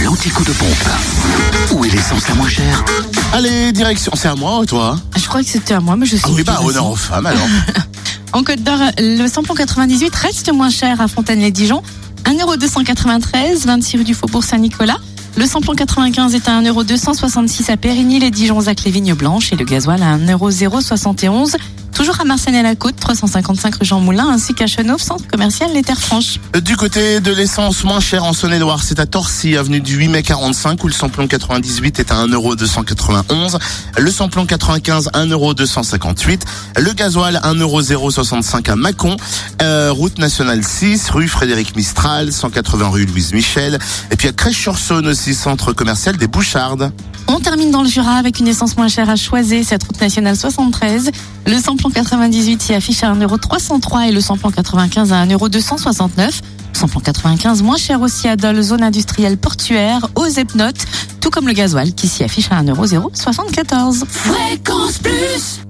l'anti-coup de pompe. Où est l'essence la moins chère Allez, direction. C'est à moi ou toi? Je crois que c'était à moi, mais je suis. Ah oui, bah honneur aux femmes alors. En Côte d'Or, le samplon 98 reste moins cher à Fontaine-les-Dijon. 1,293€, 26 rue du Faubourg Saint-Nicolas. Le samplon 95 est à 1,266€ à Périgny-les-Dijon-Zac les Vignes Blanches et le gasoil à 1,071€. Toujours à Marseille-la-Côte, 355 rue Jean Moulin, ainsi qu'à Chenauve, centre commercial Les Terres Franches. Du côté de l'essence moins chère en Saône-et-Loire, c'est à Torcy, avenue du 8 mai 45, où le samplon 98 est à 1,291€, le samplon 95 1,258€, le gasoil 1,065€ à Mâcon, euh, route nationale 6, rue Frédéric Mistral, 180 rue Louise Michel, et puis à Crèche-sur-Saône aussi, centre commercial des Bouchardes. On termine dans le Jura avec une essence moins chère à Choisy, cette route nationale 73. Le samplon 98 s'y affiche à 1,303€ et le samplon 95 à 1,269€. Le samplon 95 moins cher aussi à Dole, zone industrielle portuaire, aux Epnotes, tout comme le gasoil qui s'y affiche à 1,074€. Fréquence Plus